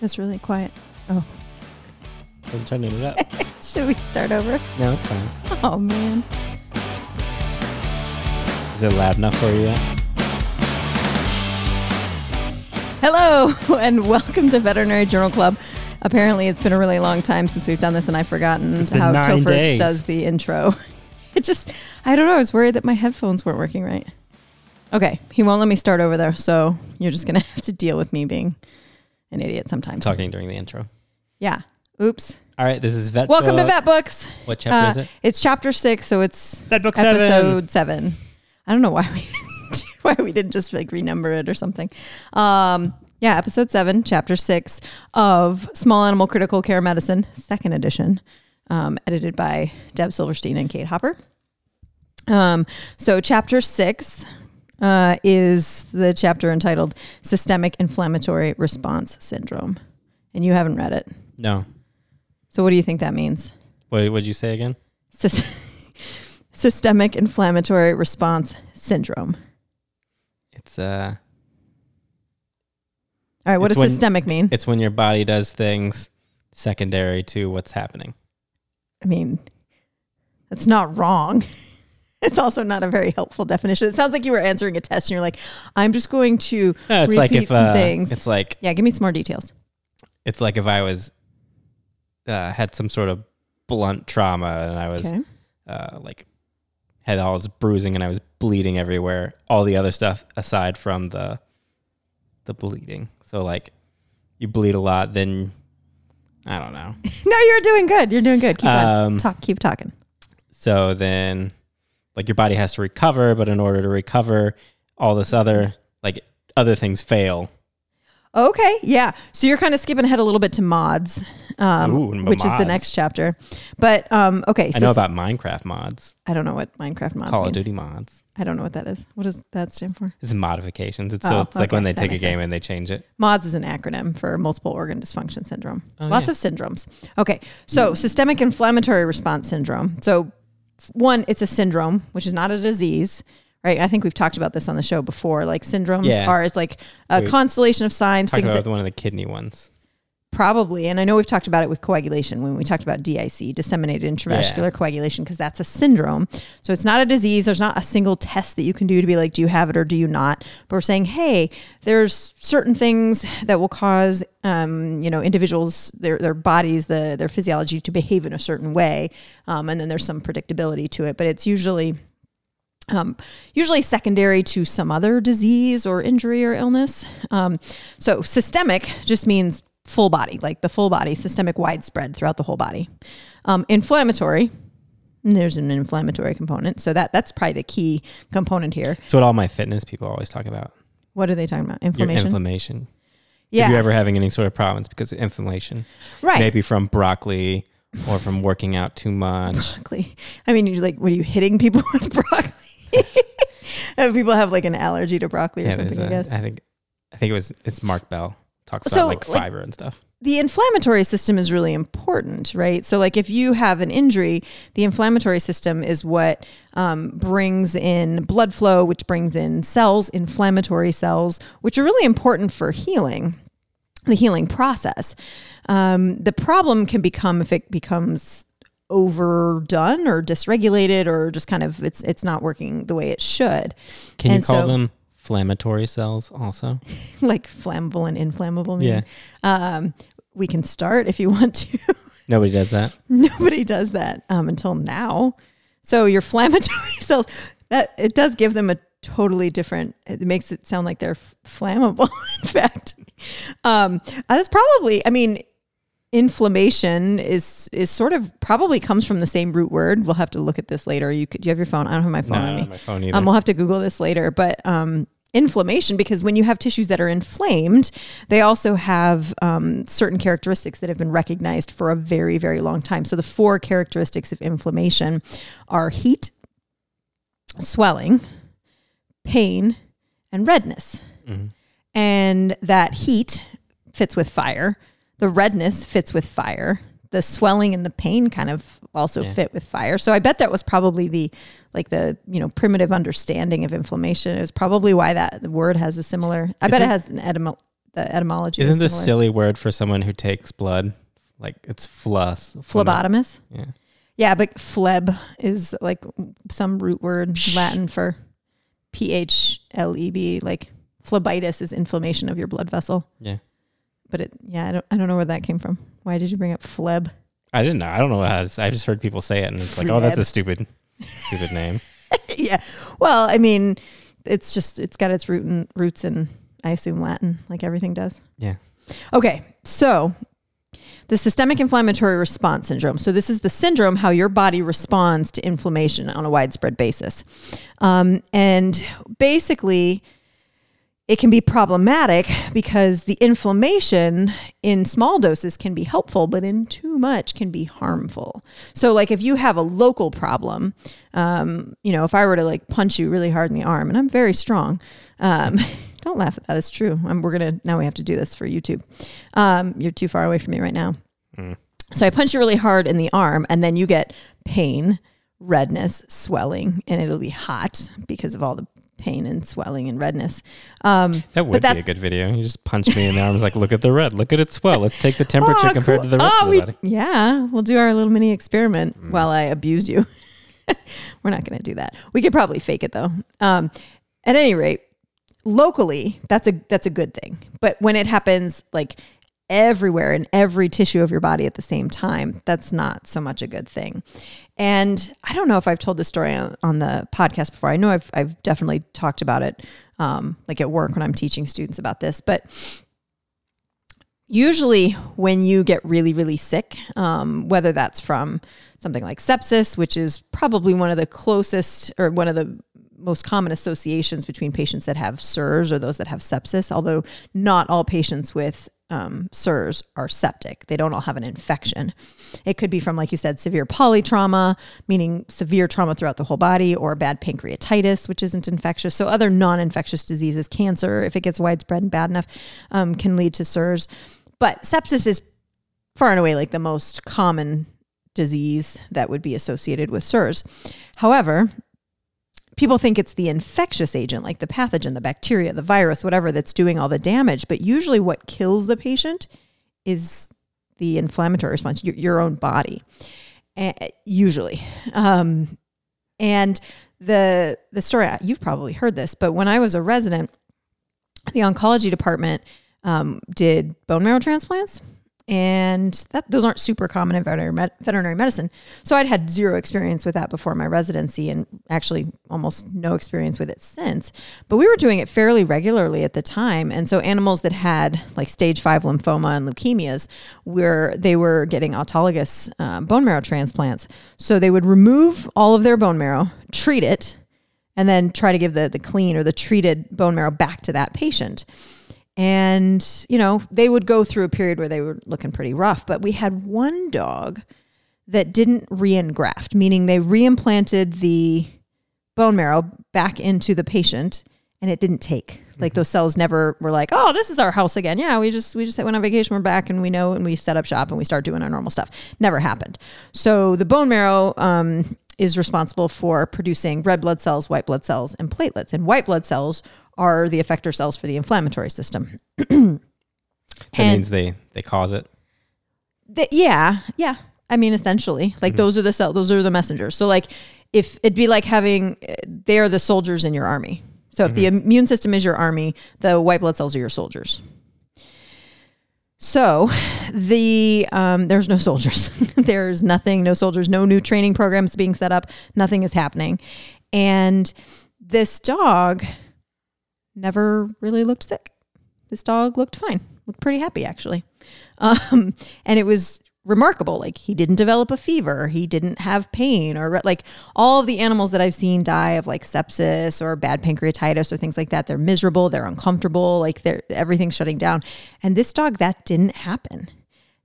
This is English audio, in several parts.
That's really quiet. Oh, I'm turning it up. should we start over? no, it's fine. Oh man. Is it loud enough for you yet? Hello and welcome to Veterinary Journal Club. Apparently, it's been a really long time since we've done this, and I've forgotten It's been how nine Topher days. does the intro. It just, I don't know. I was worried that my headphones weren't working right. Okay, he won't let me start over there, so you're just gonna have to deal with me being an idiot sometimes. Talking during the intro. Yeah. Oops. All right, this is Vet Welcome to Vet Books. What chapter is Uh, it? It's chapter six, so it's Vet Book episode seven. I don't know why we didn't, why we didn't just like renumber it or something. Um, yeah, episode seven, chapter six of Small Animal Critical Care Medicine, second edition, um, edited by Deb Silverstein and Kate Hopper. Um, so chapter six uh, is the chapter entitled Systemic Inflammatory Response Syndrome, and you haven't read it. No. So what do you think that means? What would you say again? Sys- Systemic Inflammatory Response Syndrome. It's uh, All right, what does when- systemic mean? it's when your body does things secondary to what's happening. I mean, that's not wrong. It's also not a very helpful definition. It sounds like you were answering a test and you're like, I'm just going to No, it's repeat like if some uh, things. it's like yeah, give me some more details. it's like if I was uh, had some sort of blunt trauma and I was Okay. uh, like had all this bruising and I was bleeding everywhere. All the other stuff aside from the the bleeding. So like you bleed a lot, then I don't know. No, you're doing good. You're doing good. Keep on. Um, Talk. Keep talking. so then like your body has to recover, but in order to recover, all this other like other things fail. Okay. Yeah. So you're kind of skipping ahead a little bit to mods, um, Ooh, which is the next chapter. But um, okay. So I know about Minecraft mods, I don't know what Minecraft mods Call means. of Duty mods. I don't know what that is. What does that stand for? It's modifications. It's Oh, so it's like when they that take a game sense. and they change it. MODS is an acronym for multiple organ dysfunction syndrome. Oh, Lots yeah. of syndromes. Okay, so systemic inflammatory response syndrome. So, one, it's a syndrome, which is not a disease, right? I think we've talked about this on the show before. Like syndromes Yeah. are is like a We constellation of signs, Talked things about that one of the kidney ones. Probably, and I know we've talked about it with coagulation when we talked about DIC, disseminated intravascular Yeah. coagulation, because that's a syndrome. So it's not a disease. There's not a single test that you can do to be like, do you have it or do you not? But we're saying, hey, there's certain things that will cause, um, you know, individuals, their their bodies, the their physiology to behave in a certain way, um, and then there's some predictability to it. But it's usually um, usually secondary to some other disease or injury or illness. Um, so systemic just means full body, like the full body, systemic widespread throughout the whole body. Um, inflammatory, there's an inflammatory component. So that that's probably the key component here. It's what all my fitness people always talk about. What are they talking about? Your Inflammation. inflammation. yeah. If you're ever having any sort of problems because of inflammation, right. maybe from broccoli or from working out too much. broccoli. I mean, you're like, what are you hitting people with broccoli? People have like an allergy to broccoli or Yeah, something, I a- guess. I think I think it was it's Mark Bell talks So, about like like- fiber and stuff. the inflammatory system is really important, right? So, like, if you have an injury, the inflammatory system is what um, brings in blood flow, which brings in cells, inflammatory cells, which are really important for healing, the healing process. Um, the problem can become if it becomes overdone or dysregulated or just kind of it's it's not working the way it should Can you call so- them inflammatory cells also? like flammable and inflammable maybe. Yeah. um, we can start if you want to Nobody does that. Nobody does that um, until now. So your inflammatory cells, that it does give them a totally different. It makes it sound like they're flammable. In fact, um, uh, that's probably. I mean, inflammation is is sort of probably comes from the same root word. We'll have to look at this later. You could. Do you have your phone? I don't have my No, phone I on don't me. have my phone either. Um, we'll have to Google this later, but um, inflammation because when you have tissues that are inflamed, they also have um, certain characteristics that have been recognized for a very, very long time. So the four characteristics of inflammation are heat, swelling, pain, and redness. Mhm. And that heat fits with fire. The redness fits with fire. The swelling and the pain kind of also Yeah. fit with fire. So I bet that was probably the like the you know primitive understanding of inflammation. It was probably why that the word has a similar. I bet it Isn't- has an etymology the etymology. is Isn't this silly word for someone who takes blood? Like it's flus. phlebotomist? Yeah. Yeah, but phleb is like some root word Latin for P H L E B. Like phlebitis is inflammation of your blood vessel. Yeah. But it, yeah, I don't, I don't know where that came from. Why did you bring up phleb? I didn't know. I don't know how to, I just heard people say it and it's like, oh, that's a stupid, stupid name. yeah. Well, I mean, it's just it's got its root in, roots in I assume Latin, like everything does. Yeah. Okay, so the systemic inflammatory response syndrome. So this is the syndrome how your body responds to inflammation on a widespread basis, um, and basically. It can be problematic because the inflammation in small doses can be helpful, but in too much can be harmful. So, like if you have a local problem, um, you know, if I were to like punch you really hard in the arm, and I'm very strong, um, don't laugh at that. It's true. Um we're gonna now we have to do this for YouTube. Um, you're too far away from me right now. Mm. So I punch you really hard in the arm, and then you get pain, redness, swelling, and it'll be hot because of all the pain and swelling and redness. Um, That would be a good video. You just punch me in the arms, like, look at the red, look at it swell. Let's take the temperature Oh, compared cool. to the rest Oh, of the we- body. Yeah, we'll do our little mini experiment Mm. while I abuse you. We're not going to do that. We could probably fake it though. Um, at any rate, locally, that's a that's a good thing. But when it happens like everywhere in every tissue of your body at the same time, that's not so much a good thing. And I don't know if I've told this story on, on the podcast before. I know I've I've definitely talked about it, um, like at work when I'm teaching students about this, but usually when you get really really sick um, whether that's from something like sepsis which is probably one of the closest or one of the most common associations between patients that have SIRS or those that have sepsis although not all patients with um, SIRS are septic. They don't all have an infection. It could be from like you said severe polytrauma meaning severe trauma throughout the whole body or bad pancreatitis which isn't infectious. So other non-infectious diseases cancer if it gets widespread and bad enough um, can lead to SIRS. But sepsis is far and away like the most common disease that would be associated with SIRS. However, people think it's the infectious agent, like the pathogen, the bacteria, the virus, whatever, that's doing all the damage. But usually, what kills the patient is the inflammatory response, your, your own body. Eh, usually, um, and the the story you've probably heard this, but when I was a resident, the oncology department um, did bone marrow transplants, and that those aren't super common in veterinary med- veterinary medicine. So I'd had zero experience with that before my residency, and actually almost no experience with it since. But we were doing it fairly regularly at the time, and so animals that had like stage five lymphoma and leukemias, where they were getting autologous uh, bone marrow transplants. So they would remove all of their bone marrow, treat it, and then try to give the the clean or the treated bone marrow back to that patient. And, you know, they would go through a period where they were looking pretty rough. But we had one dog that didn't re-engraft, meaning they reimplanted the bone marrow back into the patient and it didn't take. Like those cells never were like, oh, this is our house again. Yeah, we just we just went on vacation, we're back, and we know, and we set up shop and we start doing our normal stuff. Never happened. So the bone marrow um, is responsible for producing red blood cells, white blood cells, and platelets. And white blood cells are the effector cells for the inflammatory system. That And- means they they cause it. The- yeah, yeah. I mean, essentially, like those are the cell, those are the messengers. So, like, if it'd be like having, they are the soldiers in your army. So, if the immune system is your army, the white blood cells are your soldiers. So, the um, there's no soldiers. there's nothing, no soldiers, no new training programs being set up. Nothing is happening, and this dog never really looked sick. This dog looked fine, looked pretty happy actually. Um, and it was remarkable. Like he didn't develop a fever, he didn't have pain, or like all of the animals that I've seen die of like sepsis or bad pancreatitis or things like that. They're miserable, they're uncomfortable, like they're everything's shutting down. And this dog, that didn't happen.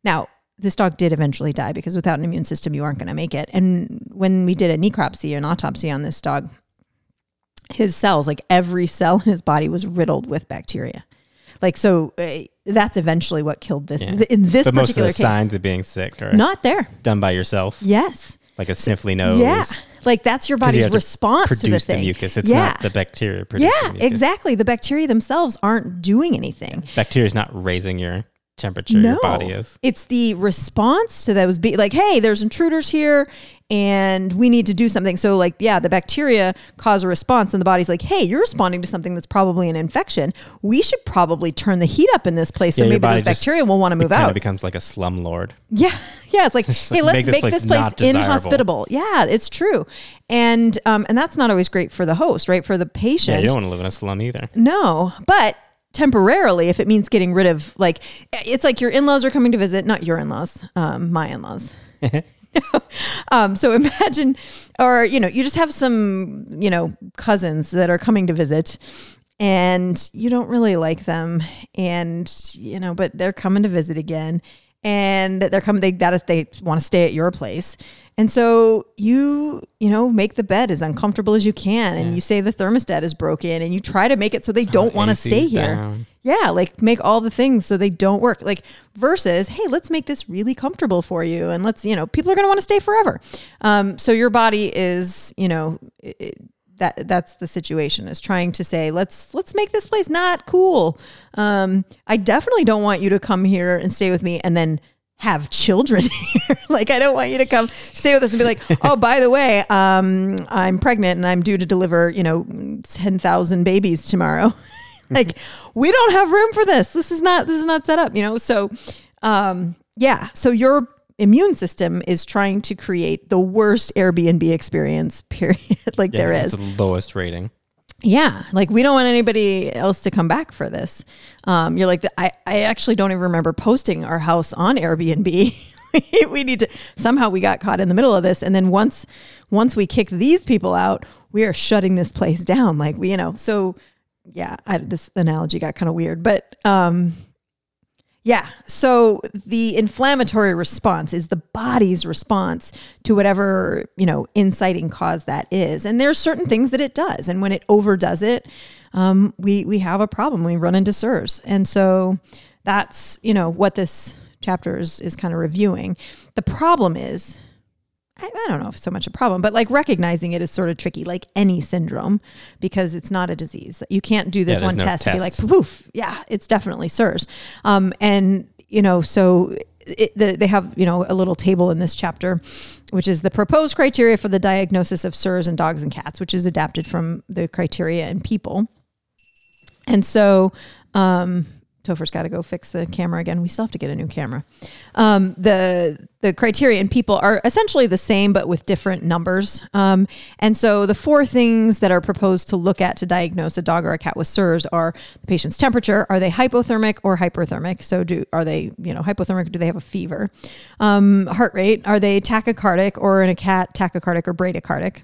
Now, this dog did eventually die because without an immune system, you aren't going to make it. And when we did a necropsy, an autopsy on this dog, his cells, like every cell in his body, was riddled with bacteria. Like so, uh, that's eventually what killed this. Yeah. In this but most of particular the case, signs of being sick are not there. done by yourself. Yes. like a sniffly nose. Yeah. Like that's your you body's have response to the Produce the, thing. mucus. It's yeah. not the bacteria producing yeah, mucus. exactly. The bacteria themselves aren't doing anything. Bacteria is not raising your temperature. No, Your body is. it's the response to those. Be like, hey, there's intruders here, and we need to do something. So, like, yeah, the bacteria cause a response, and the body's like, hey, you're responding to something that's probably an infection. We should probably turn the heat up in this place, so Yeah, your maybe those bacteria will want to move out. of becomes like a slumlord. Yeah, yeah. It's like, just hey, like, let's make make this this place place, not desirable. inhospitable. Yeah, it's true, and um, and that's not always great for the host, right? For the Yeah, patient. you don't want to live in a slum either. No, but temporarily, if it means getting rid of, like, it's like your in laws are coming to visit, not your in laws, um, my in laws. um, so imagine, or, you know, you just have some, you know, cousins that are coming to visit and you don't really like them. And, you know, but they're coming to visit again and they're coming, they got to, they want to stay at your place. And so you, you know, make the bed as uncomfortable as you can, and you say the thermostat is broken, and you try to make it so they don't want to stay here. Yeah, like make all the things so they don't work. Like versus, hey, let's make this really comfortable for you, and let's, you know, people are going to want to stay forever. Um, so your body is, you know, it- that that's the situation is trying to say let's let's make this place not cool. Um, I definitely don't want you to come here and stay with me and then have children here. like I don't want you to come stay with us and be like, oh, by the way, um, I'm pregnant and I'm due to deliver, you know, ten thousand babies tomorrow. like we don't have room for this. This is not this is not set up, you know. So um yeah, so your immune system is trying to create the worst Airbnb experience period like Yeah, there is. the lowest rating. Yeah, like we don't want anybody else to come back for this. Um, you're like, I, I actually don't even remember posting our house on Airbnb. we need to somehow we got caught in the middle of this, and then once once we kick these people out, we are shutting this place down. Like we, you know, so yeah, I, this analogy got kind of weird, but um, yeah. So the inflammatory response is the body's response to whatever, you know, inciting cause that is. And there's certain things that it does. And when it overdoes it, um, we we have a problem. We run into SIRS. And so that's, you know, what this chapter is is kind of reviewing. The problem is I, I don't know if it's so much a problem, but like recognizing it is sort of tricky, like any syndrome, because it's not a disease. You can't do this Yeah, one no test and be like, poof, yeah, it's definitely SIRS. Um, and, you know, so it, the, they have, you know, a little table in this chapter, which is the proposed criteria for the diagnosis of SIRS in dogs and cats, which is adapted from the criteria in people. And so, um, Topher's got to go fix the camera again. We still have to get a new camera. Um, the the criteria and people are essentially the same, but with different numbers. Um, and so the four things that are proposed to look at to diagnose a dog or a cat with SIRS are the patient's temperature. Are they hypothermic or hyperthermic? So do are they you know hypothermic? Or do they have a fever? Um, heart rate. Are they tachycardic or in a cat tachycardic or bradycardic?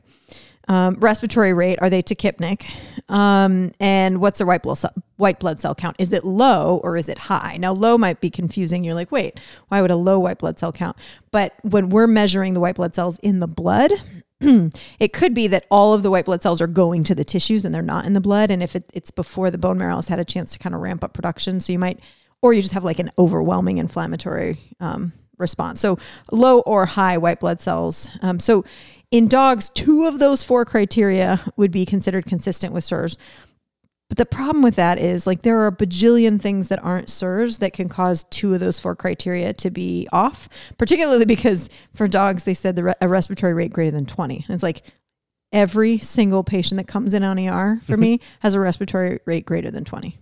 Um, respiratory rate, are they tachypneic? Um, and what's their white blood, cell, white blood cell count? Is it low or is it high? Now, low might be confusing. You're like, wait, why would a low white blood cell count? But when we're measuring the white blood cells in the blood, it could be that all of the white blood cells are going to the tissues and they're not in the blood. And if it, it's before the bone marrow has had a chance to kind of ramp up production, so you might, or you just have like an overwhelming inflammatory um, response. So low or high white blood cells. Um, so in dogs, two of those four criteria would be considered consistent with SIRS. But the problem with that is like there are a bajillion things that aren't SIRS that can cause two of those four criteria to be off, particularly because for dogs, they said the re- a respiratory rate greater than 20. And it's like every single patient that comes in on ER for me has a respiratory rate greater than 20.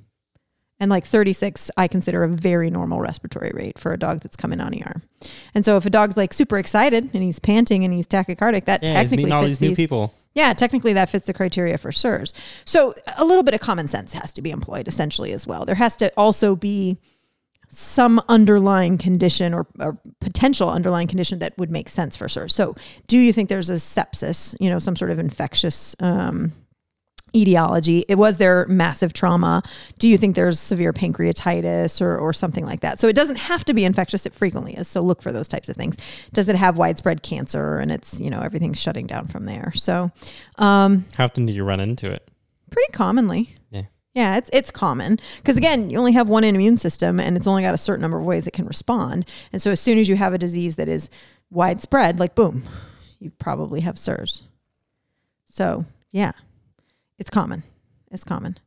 And like 36, I consider a very normal respiratory rate for a dog that's coming on ER. And so if a dog's like super excited and he's panting and he's tachycardic, that Yeah, technically all fits these new these people. yeah, technically that fits the criteria for SIRS. So a little bit of common sense has to be employed essentially as well. There has to also be some underlying condition or, or potential underlying condition that would make sense for SIRS. So do you think there's a sepsis, you know, some sort of infectious um, etiology? It was their massive trauma. Do you think there's severe pancreatitis or, or something like that? So it doesn't have to be infectious. It frequently is. So look for those types of things. Does it have widespread cancer and it's, you know, everything's shutting down from there. So um, How often do you run into it? pretty commonly. Yeah. Yeah, it's it's common because again, you only have one immune system, and it's only got a certain number of ways it can respond. And so, as soon as you have a disease that is widespread, like boom, you probably have SIRS. So, yeah, it's common. It's common.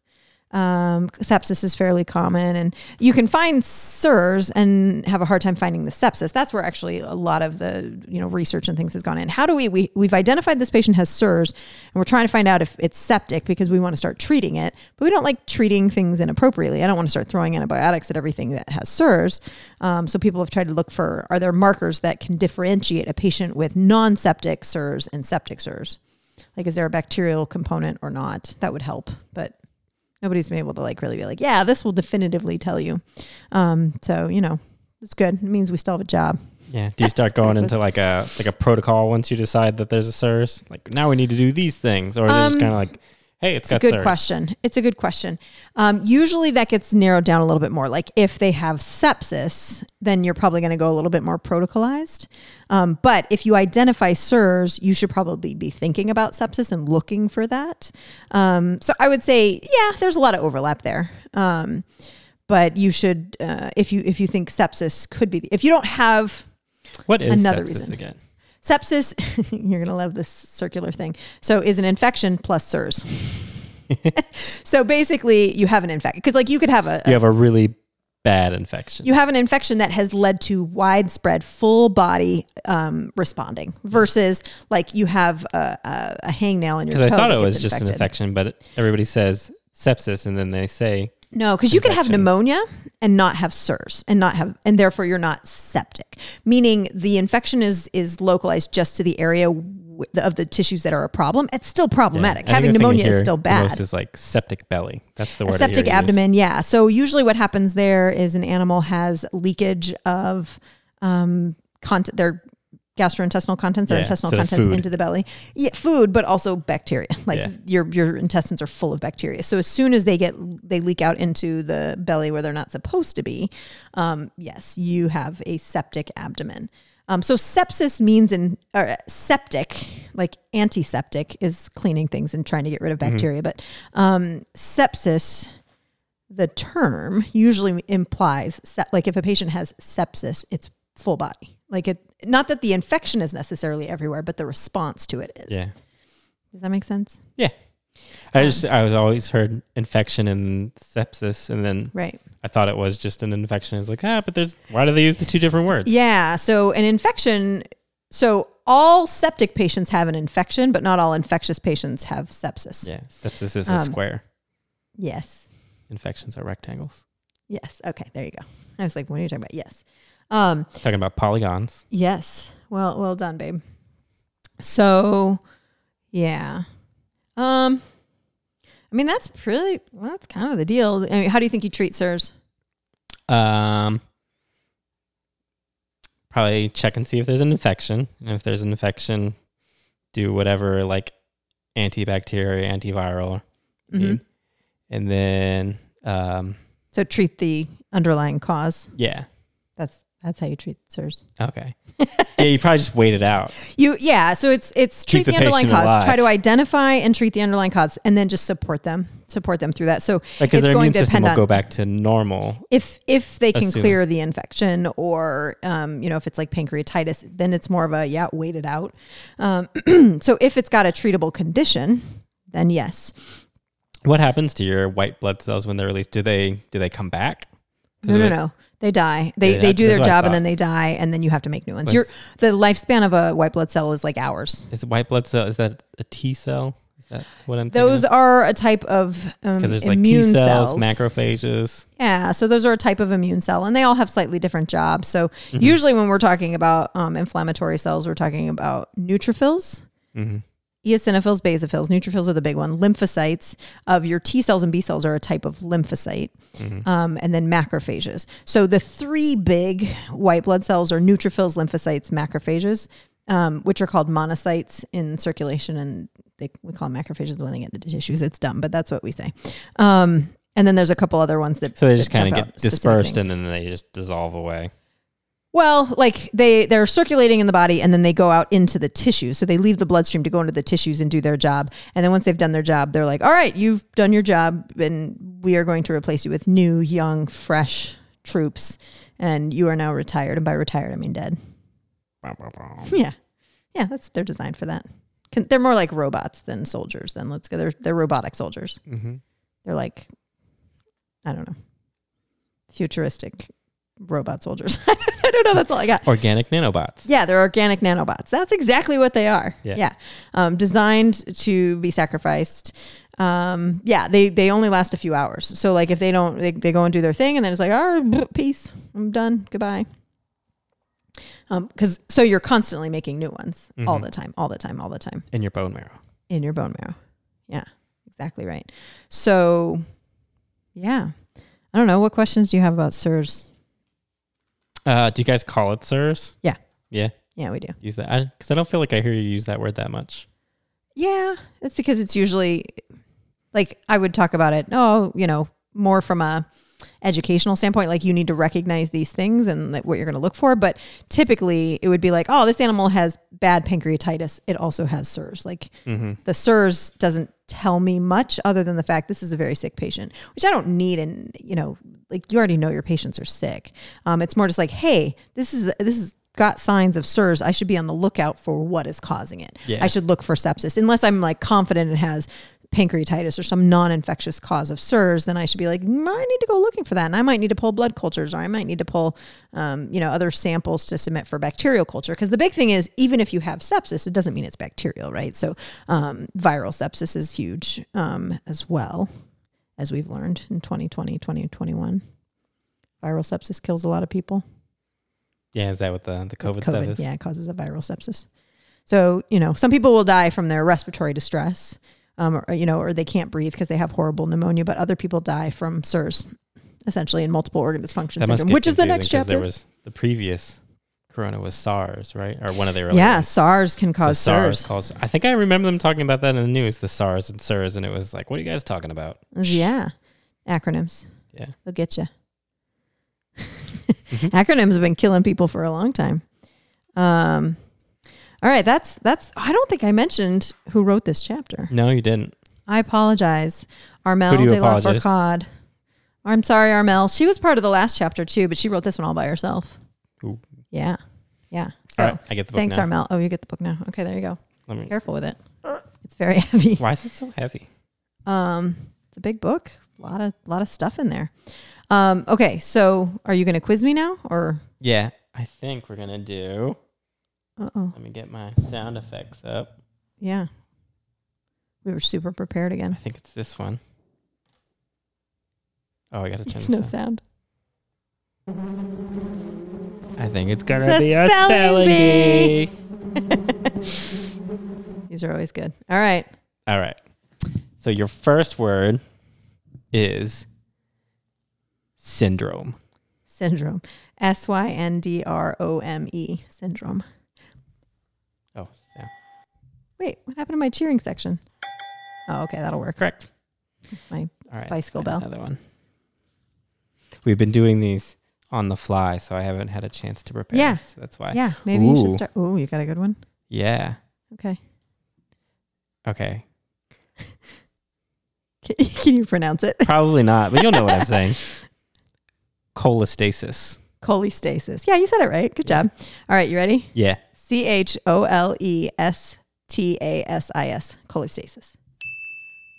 Um, sepsis is fairly common, and you can find SIRS and have a hard time finding the sepsis. That's where actually a lot of the you know research and things has gone in. How do we, we we've identified this patient has SIRS, and we're trying to find out if it's septic because we want to start treating it, but we don't like treating things inappropriately. I don't want to start throwing antibiotics at everything that has SIRS. Um, so people have tried to look for are there markers that can differentiate a patient with non-septic SIRS and septic SIRS? Like, is there a bacterial component or not? That would help, but nobody's been able to like really be like, yeah, this will definitively tell you. Um, so you know, it's good. It means we still have a job. Yeah. Do you start going into like a like a protocol once you decide that there's a SIRS? Like now we need to do these things, or is it just Um, kind of like, hey, it's It's a good SIRS. question. It's a good question. Um, usually that gets narrowed down a little bit more. Like if they have sepsis, then you're probably going to go a little bit more protocolized. Um, but if you identify SIRS, you should probably be thinking about sepsis and looking for that. Um, so I would say, yeah, there's a lot of overlap there. Um, but you should, uh, if you if you think sepsis could be, if you don't have What is Another sepsis reason. again? Sepsis, you're gonna love this circular thing. So is an infection plus SIRS. so basically, you have an infection because, like, you could have a, You have a really bad infection. you have an infection that has led to widespread full body um, responding versus like you have a, a, a hangnail in your toe. Because I thought it was gets just an infection, but everybody says sepsis, and then they say No, because you could have pneumonia and not have SIRS and not have, and therefore you're not septic. Meaning the infection is is localized just to the area w- of the tissues that are a problem. It's still problematic. Yeah, Having the thing you pneumonia is still bad. Most is like septic belly. That's the A word. I septic hear you use. abdomen, yeah. So usually what happens there is an animal has leakage of um, content, their gastrointestinal contents or Yeah, intestinal so contents food. into the belly. Yeah, food, but also bacteria. Like Yeah. your your intestines are full of bacteria. So as soon as they get they leak out into the belly where they're not supposed to be, um, yes, you have a septic abdomen. Um, so sepsis means in or septic, like antiseptic, is cleaning things and trying to get rid of Mm-hmm. bacteria. But um, sepsis, the term usually implies like if a patient has sepsis, it's full body. Like it, not that the infection is necessarily everywhere, but the response to it is. Yeah. Does that make sense? Yeah. I just I was always heard infection and sepsis, and then Right. I thought it was just an infection. It's like ah, but there's why do they use the two different words? Yeah. So an infection. So all septic patients have an infection, but not all infectious patients have sepsis. Yeah. Sepsis is a Um, square. Yes. Infections are rectangles. Yes. Okay. There you go. I was like, what are you talking about? Yes. Um, Talking about polygons. Yes. Well, well done, babe. So, yeah. Um, I mean, that's pretty. Well, that's kind of the deal. I mean, how do you think you treat SIRS? Um, probably check and see if there's an infection. And if there's an infection, do whatever like antibacterial, antiviral, Mhm. and then um, So treat the underlying cause. yeah, That's that's how you treat SIRS. okay, yeah. You probably just wait it out. You yeah. So it's it's treat Keep the, the underlying cause. alive. Try to identify and treat the underlying cause, and then just support them. Support them through that. So Because their going immune to system will go back to normal. if if they can Assume. clear the infection or um, you know if it's like pancreatitis then it's more of a yeah wait it out um, so if it's got a treatable condition then yes What happens to your white blood cells when they're released? Do they do they come back? no no no they die they Yeah, they do their job and then they die and then you have to make new ones Your the lifespan of a white blood cell is like hours Is white blood cell is that a T cell? Is that what I'm thinking? those thinking? are a type of um, Because there's like immune T cells, cells. macrophages. Yeah, so those are a type of immune cell, and they all have slightly different jobs. So Mm-hmm. usually, when we're talking about um, inflammatory cells, we're talking about neutrophils, hmm eosinophils, basophils. Neutrophils are the big one. Lymphocytes of your T cells and B cells are a type of lymphocyte, Mm-hmm. um, and then macrophages. So the three big white blood cells are neutrophils, lymphocytes, macrophages, um, which are called monocytes in circulation, and they, we call them macrophages when they get into the tissues. It's dumb, but that's what we say. Um, and then there's a couple other ones that So they just kind of get dispersed things. and then they just dissolve away. Well, like they they're circulating in the body and then they go out into the tissue. So they leave the bloodstream to go into the tissues and do their job. And then once they've done their job, they're like, "All right, you've done your job and we are going to replace you with new, young, fresh troops and you are now retired." And by retired, I mean dead. Yeah. Yeah, that's they're designed for that. Can, they're more like robots than soldiers. Then let's go. They're they're robotic soldiers. Mm-hmm. They're like, I don't know, futuristic robot soldiers. I don't know. That's all I got. Organic nanobots. Yeah, they're organic nanobots. That's exactly what they are. Yeah. Yeah. Um, designed to be sacrificed. Um, yeah, they, they only last a few hours. So like if they don't, they, they go and do their thing and then it's like, all right, peace. I'm done. Goodbye. Um, cause so you're constantly making new ones all Mhm. the time, all the time, all the time In your bone marrow. in your bone marrow. Yeah, exactly right. So yeah, I don't know. What questions do you have about SIRS? Uh, do you guys call it SIRS? Yeah. Yeah. Yeah, we do. Use that because I, don't feel like I hear you use that word that much. Yeah, it's because it's usually like I would talk about it. Oh, you know, more from a educational standpoint. Like you need to recognize these things and that what you're going to look for. But typically, it would be like, oh, this animal has bad pancreatitis. It also has SIRS. Like Mm-hmm. the SIRS doesn't tell me much other than the fact this is a very sick patient, which I don't need. And you know, like you already know your patients are sick. Um, it's more just like, hey, this is this is got signs of SIRS. I should be on the lookout for what is causing it. Yeah. I should look for sepsis, unless I'm like confident it has pancreatitis or some non-infectious cause of SIRS, then I should be like, "Mm, I need to go looking for that, and I might need to pull blood cultures, or I might need to pull, um, you know, other samples to submit for bacterial culture. Because the big thing is, even if you have sepsis, it doesn't mean it's bacterial, right? So um, viral sepsis is huge um, as well, as we've learned in 2020, 2021. Viral sepsis kills a lot of people. Yeah, is that what the the It's COVID, stuff is? Yeah, it causes a viral sepsis. So, you know, some people will die from their respiratory distress, um, or, you know, or they can't breathe because they have horrible pneumonia, but other people die from SIRS, essentially in multiple organ dysfunction That syndrome, which is the next 'cause chapter. There was the previous Corona was SARS, right? Or one of the early yeah. SARS can So cause SARS calls. I think I remember them talking about that in the news, the SARS and SIRS, and it was like, what are you guys talking about? Yeah, acronyms. Yeah. They'll get you. Mhm. Acronyms have been killing people for a long time. Um, all right, that's that's. I don't think I mentioned who wrote this chapter. No, you didn't. I apologize. Armelle de la apologize? I'm sorry, Armelle. She was part of the last chapter too, but she wrote this one all by herself. Ooh. Yeah. Yeah. So All right, I get the book thanks, now. Armelle. Oh, you get the book now. Okay, there you go. Let me, Careful with it. It's very heavy. why is it so heavy? Um, it's a big book. A lot of lot of stuff in there. Um, okay, so are you gonna quiz me now or Yeah, I think we're gonna do. Uh oh. Let me get my sound effects up. Yeah. We were super prepared again. I think it's this one. Oh, I gotta turn There's no sound. I think it's gonna It's be a spelling bee. These are always good. All right. All right. So your first word is syndrome. Syndrome. S Y N D R O M E. Syndrome. Yeah. Wait, what happened to my cheering section? Oh, okay, that'll work. correct. My All right. Bicycle bell. Another one. We've been doing these on the fly, so I haven't had a chance to prepare. Yeah. So that's why. yeah, maybe you should start. Oh, you got a good one. Yeah. Okay. Okay. Can, can you pronounce it? Probably not, but you'll know what I'm saying. Cholestasis. Cholestasis. Yeah, you said it right. Good job. All right, you ready? Yeah. C H O L E S T A S I S. Cholestasis.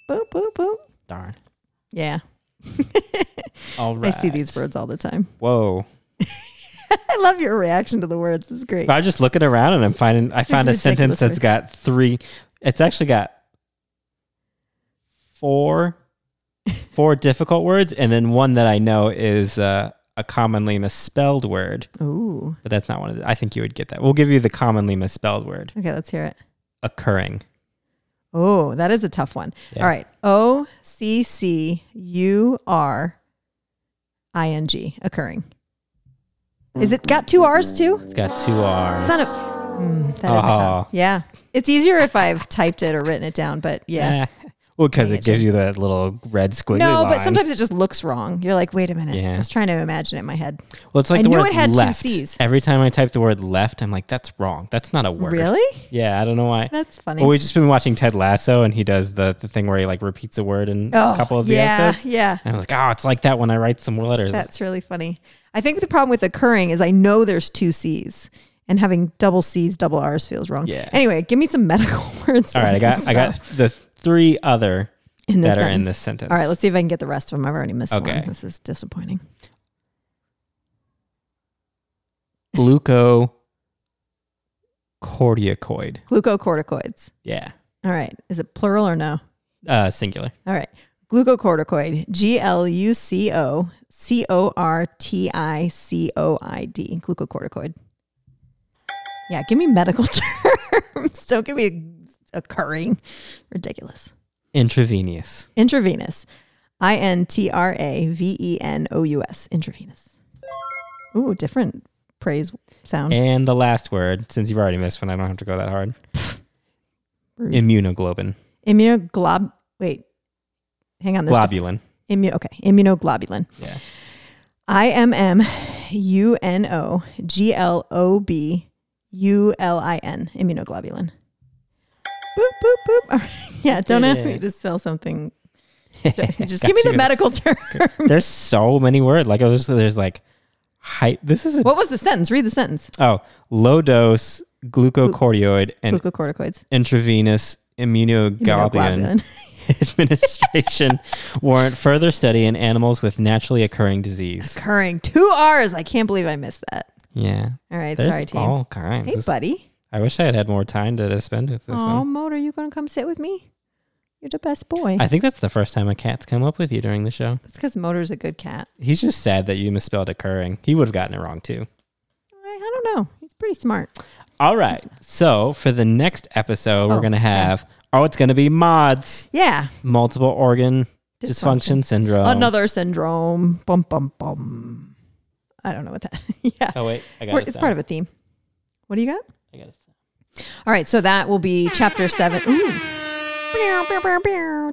Boop boop boop. Darn. Yeah, All right. I see these words all the time. Whoa. I love your reaction to the words. It's great. I'm just looking around and I'm finding I found a sentence that's got three it's actually got four four difficult words and then one that I know is uh, a commonly misspelled word, Ooh. but that's not one of the I think you would get that. We'll give you the commonly misspelled word. Okay, let's hear it. Occurring. Oh, that is a tough one. Yeah. All right. O C C U R I N G. Occurring. Is it got two R's too? It's got two R's. Son of. Mm, that is Oh. tough- Yeah. It's easier if I've typed it or written it down, but yeah. Well, because it gives you that little red squiggly No, but line. sometimes it just looks wrong. You're like, wait a minute. Yeah. I was trying to imagine it in my head. well, it's like I the knew word it had two. Cs. Every time I type the word left, I'm like, that's wrong. That's not a word. Really? Yeah, I don't know why. That's funny. Well, we've just been watching Ted Lasso, and he does the, the thing where he like repeats a word in oh, a couple of the yeah, episodes. yeah. And I was like, oh, it's like that when I write some letters. That's really funny. I think the problem with occurring is I know there's two C's. And having double C's, double R's feels wrong. Yeah. Anyway, give me some medical words. All right, I got I got the three other in that are in sentence. this sentence. All right, let's see if I can get the rest of them. I've already missed Okay. one. This is disappointing. glucocorticoid. Glucocorticoids. Yeah, All right. Is it plural or no? uh, singular. All right. Glucocorticoid. G L U C O C O R T I C O I D. Glucocorticoid. Yeah, give me medical terms. Don't give me occurring. Ridiculous. Intravenous. Intravenous. I N T R A V E N O U S. Intravenous. Ooh, different praise sound. And the last word, since you've already missed one, I don't have to go that hard. Rude. Immunoglobin. Immunoglob. Wait. Hang on. Globulin. Immu- okay. Immunoglobulin. Yeah. I M M U N O G L O B U L I N. Immunoglobulin. Boop, boop, boop. Right. Yeah, don't ask me to sell something. Just give me the medical term. There's so many words. Like I was, there's like, height. This is a, What was the sentence? Read the sentence. oh low dose glucocorticoid and Glucocorticoids. intravenous immunoglobulin administration warrant further study in animals with naturally occurring disease. Occurring. Two R's. I can't believe I missed that. Yeah, All right. there's sorry, team. all kinds. hey, This- buddy. I wish I had had more time to spend with this Oh, one. Motor, you going to come sit with me? You're the best boy. I think that's the first time a cat's come up with you during the show. That's because Motor's a good cat. He's just sad that you misspelled occurring. He would have gotten it wrong too. I, I don't know. He's pretty smart. All right. So for the next episode, we're Oh, gonna have oh, it's gonna be mods, Yeah. multiple organ dysfunction, Dysfunction. syndrome. Another syndrome. Bum, bum, bum. I don't know what that. yeah. Oh wait, I got We're- it. it's part of a theme. What do you got? I got it. All right, so that will be chapter seven. Ooh.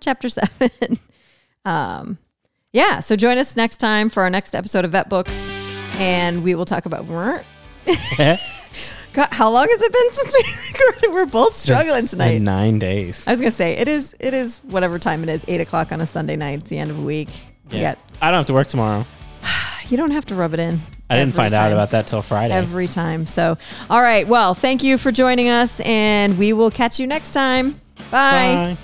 Chapter seven. Um, yeah, so join us next time for our next episode of Vet Books, and we will talk about. God, how long has it been since we recorded? We're both struggling tonight. In nine days. I was gonna say it is. It is whatever time it is. Eight o'clock on a Sunday night. It's the end of a week. Yeah. got- I don't have to work tomorrow. You don't have to rub it in. I didn't find out about that till Friday. every time. So, all right. Well, thank you for joining us, and we will catch you next time. Bye. Bye.